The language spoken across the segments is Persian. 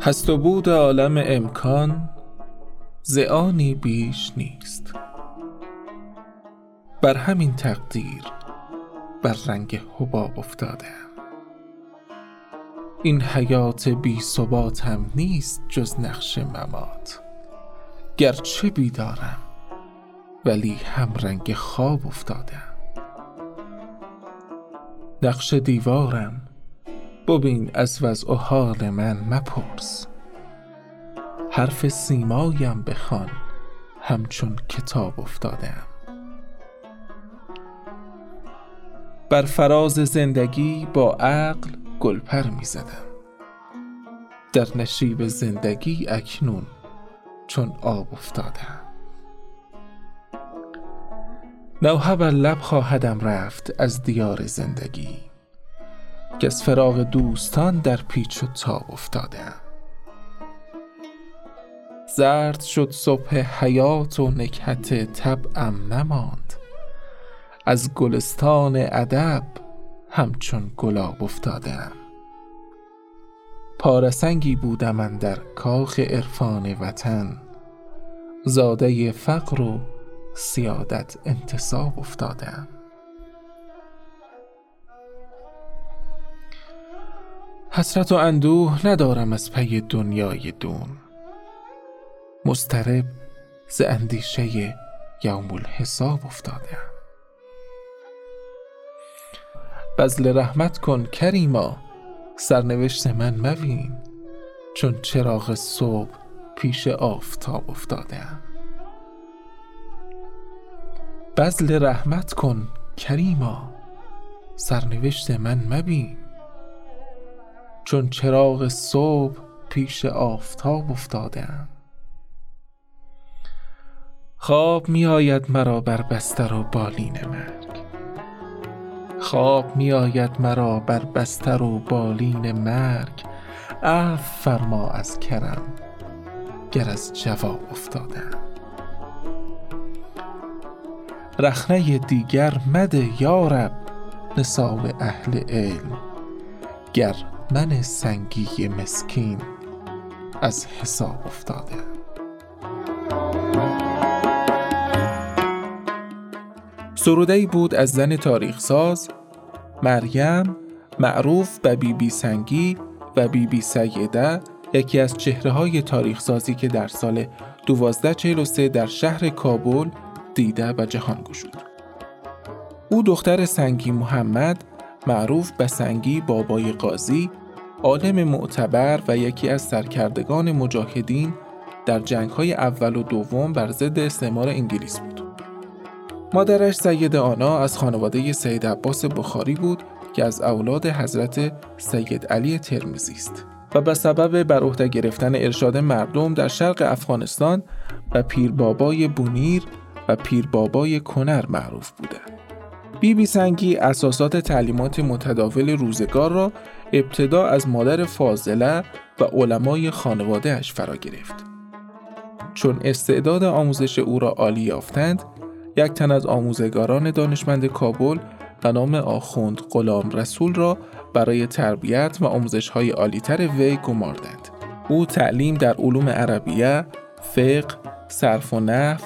هست و بود عالم امکان زعانی بیش نیست. بر همین تقدیر بر رنگ حباب افتاده این حیات بی هم نیست جز نقش ممات. گرچه بیدارم ولی هم رنگ خواب افتاده نقش دیوارم ببین از وضع و حال من مپرس. حرف سیمایم بخوان همچون کتاب افتادم بر فراز زندگی با عقل گلپر می زدم در نشیب زندگی اکنون چون آب افتادم نوحه بر لب خواهدم رفت از دیار زندگی. که از فراغ دوستان در پیچ و تاب افتادم زرد شد صبح حیات و نکهت طبعم نماند. از گلستان ادب همچون گلاب افتادم پارسنگی بودم من در کاخ عرفان وطن. زاده فقر و سیادت انتصاب افتادم حسرت و اندوه ندارم از پی دنیای دون. مسترب ز اندیشه یوم الحساب افتادم بزل رحمت کن کریما سرنوشت من مبین چون چراغ صبح پیش آفتاب افتادم بزل رحمت کن کریما سرنوشت من مبین چون چراغ صبح پیش آفتاب افتادم خواب می آید مرا بر بستر و بالین مرگ. خواب می آید مرا بر بستر و بالین مرگ. عفو فرما از کرم گر از جواب افتادم رخنه دیگر مده یارب نصاب اهل علم. گر من سنگی مسکین از حساب افتاده سروده بود از زن تاریخ ساز مریم معروف به بی بی سنگی و بی بی سیده یکی از چهره های تاریخ سازی که در سال 1243 در شهر کابل دیده و جهان گشود. او دختر سنگی محمد معروف به سنگی بابای قاضی عالم معتبر و یکی از سرکردگان مجاهدین در جنگ های اول و دوم بر ضد استعمار انگلیس بود. مادرش سید آنا از خانواده سید عباس بخاری بود که از اولاد حضرت سید علی ترمیزی است و به سبب بر عهده گرفتن ارشاد مردم در شرق افغانستان و پیر بابای بونیر و پیر بابای کنر معروف بوده. بی بی سنگی اساسات تعلیمات متداول روزگار را ابتدا از مادر فاضله و علمای خانوادهش فرا گرفت. چون استعداد آموزش او را عالی یافتند، یک تن از آموزگاران دانشمند کابل به نام آخوند غلام رسول را برای تربیت و آموزش های عالیتر وی گماردند. او تعلیم در علوم عربیه، فقه، صرف و نحو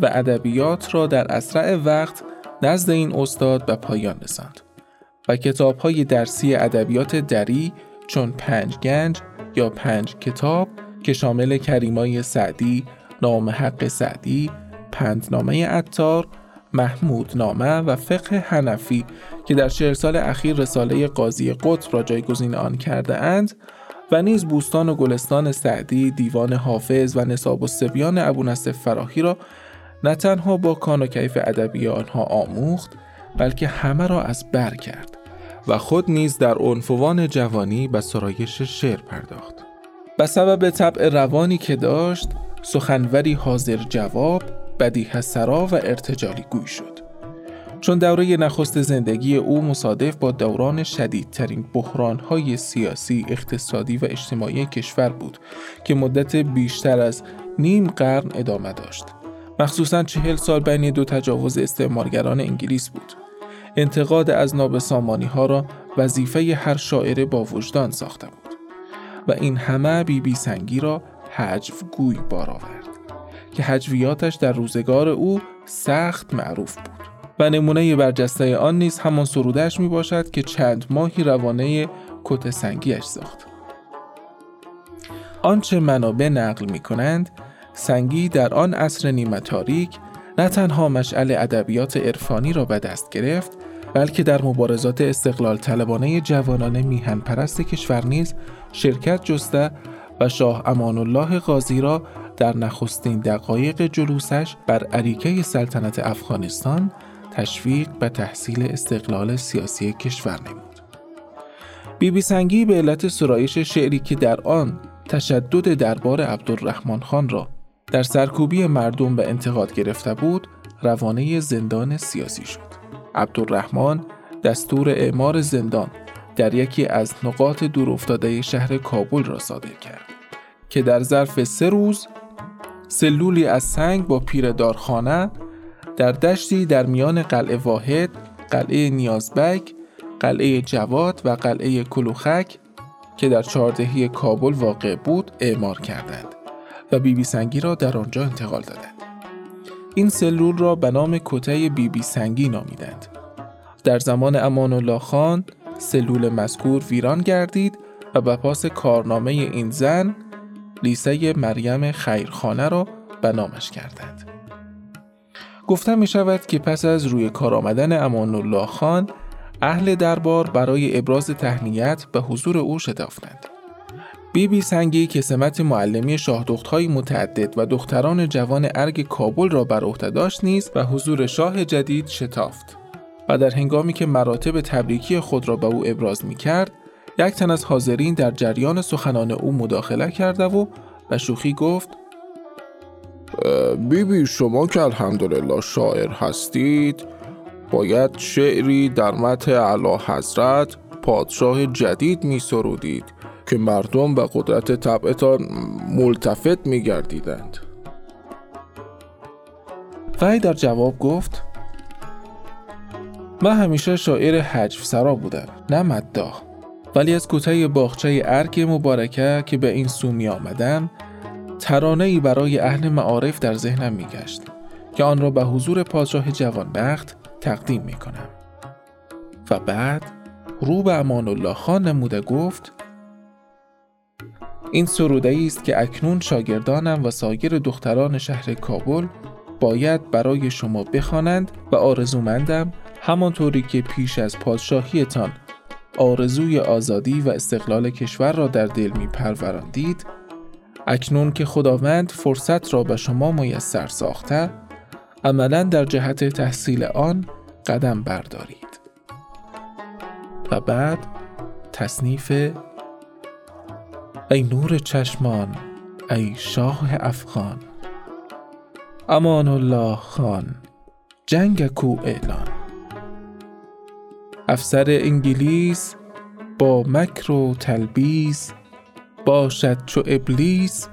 و ادبیات را در اسرع وقت نزد این استاد به پایان رساند و کتاب های درسی ادبیات دری چون پنج گنج یا پنج کتاب که شامل کریمای سعدی، نام حق سعدی، پندنامه اتار، محمود نامه و فقه حنفی که در چهل سال اخیر رساله قاضی قطب را جایگزین آن کرده اند و نیز بوستان و گلستان سعدی، دیوان حافظ و نصاب و سبیان ابو نصف فراهی را نه تنها با کان و کیف ادبی آنها آموخت بلکه همه را از بر کرد و خود نیز در عنفوان جوانی به سرایش شعر پرداخت به سبب طبع روانی که داشت سخنوری حاضر جواب بدیه سرا و ارتجالی گوی شد چون دوره نخست زندگی او مصادف با دوران شدیدترین بحرانهای سیاسی، اقتصادی و اجتماعی کشور بود که مدت بیشتر از نیم قرن ادامه داشت. مخصوصا چهل سال بین دو تجاوز استعمارگران انگلیس بود. انتقاد از نابسامانی ها را وظیفه هر شاعر با وجدان ساخته بود. و این همه بی بی سنگی را حجو گوی بار آورد که حجویاتش در روزگار او سخت معروف بود و نمونه برجسته آن نیز همان سرودش می باشد که چند ماهی روانه کت سنگیش ساخت آنچه منابع نقل می کنند سنگی در آن عصر نیمه تاریک نه تنها مشعل ادبیات عرفانی را به دست گرفت بلکه در مبارزات استقلال طلبانه جوانان میهن پرست کشور نیز شرکت جسته و شاه امان الله قاضی را در نخستین دقایق جلوسش بر عریکه سلطنت افغانستان تشویق به تحصیل استقلال سیاسی کشور نمود. بی بی سنگی به علت سرایش شعری که در آن تشدد دربار عبدالرحمن خان را در سرکوبی مردم به انتقاد گرفته بود روانه زندان سیاسی شد. عبدالرحمن دستور اعمار زندان در یکی از نقاط دورافتاده شهر کابل را صادر کرد که در ظرف سه روز سلولی از سنگ با پیردارخانه در دشتی در میان قلعه واحد، قلعه نیازبک، قلعه جواد و قلعه کلوخک که در چهاردهی کابل واقع بود اعمار کردند و بیبی بی سنگی را در آنجا انتقال دادند. این سلول را به نام کته بیبی بی سنگی نامیدند. در زمان امان الله خان سلول مذکور ویران گردید و به پاس کارنامه این زن لیسه مریم خیرخانه را به نامش کردند. گفته می شود که پس از روی کار آمدن امان الله خان اهل دربار برای ابراز تهنیت به حضور او شتافتند. بی بی سنگی که سمت معلمی شاهدختهای متعدد و دختران جوان ارگ کابل را بر عهده داشت نیز و حضور شاه جدید شتافت. و در هنگامی که مراتب تبریکی خود را به او ابراز می کرد یک تن از حاضرین در جریان سخنان او مداخله کرده و به شوخی گفت بیبی بی شما که الحمدلله شاعر هستید باید شعری در متح علا حضرت پادشاه جدید می سرودید که مردم به قدرت طبعتان ملتفت می گردیدند وی در جواب گفت من همیشه شاعر حجف سرا بودم نه مداح. ولی از کوته باغچه ارگ مبارکه که به این سو می آمدم ترانه برای اهل معارف در ذهنم می گشت که آن را به حضور پادشاه جوانبخت تقدیم می کنم و بعد رو به امان الله خان نموده گفت این سروده است که اکنون شاگردانم و سایر دختران شهر کابل باید برای شما بخوانند و آرزومندم همانطوری که پیش از پادشاهیتان آرزوی آزادی و استقلال کشور را در دل می پروراندید اکنون که خداوند فرصت را به شما میسر ساخته عملا در جهت تحصیل آن قدم بردارید. و بعد تصنیف ای نور چشمان ای شاه افغان امان الله خان جنگ کو اعلان افسر انگلیس با مکر و تلبیس باشد چو ابلیس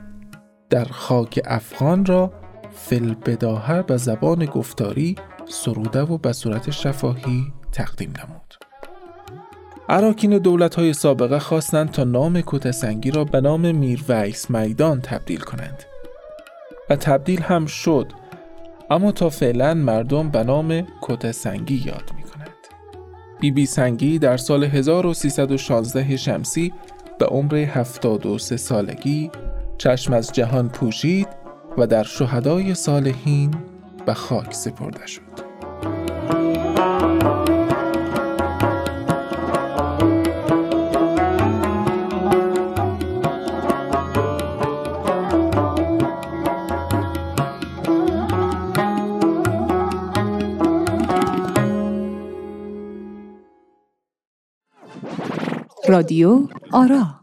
در خاک افغان را فل بداهه به زبان گفتاری سروده و به صورت شفاهی تقدیم نمود. عراکین دولت های سابقه خواستند تا نام سنگی را به نام میر ویس میدان تبدیل کنند و تبدیل هم شد اما تا فعلا مردم به نام سنگی یاد می کنند. بی بی سنگی در سال 1316 شمسی به عمر 73 سالگی چشم از جهان پوشید و در شهدای صالحین به خاک سپرده شد. رادیو آرا.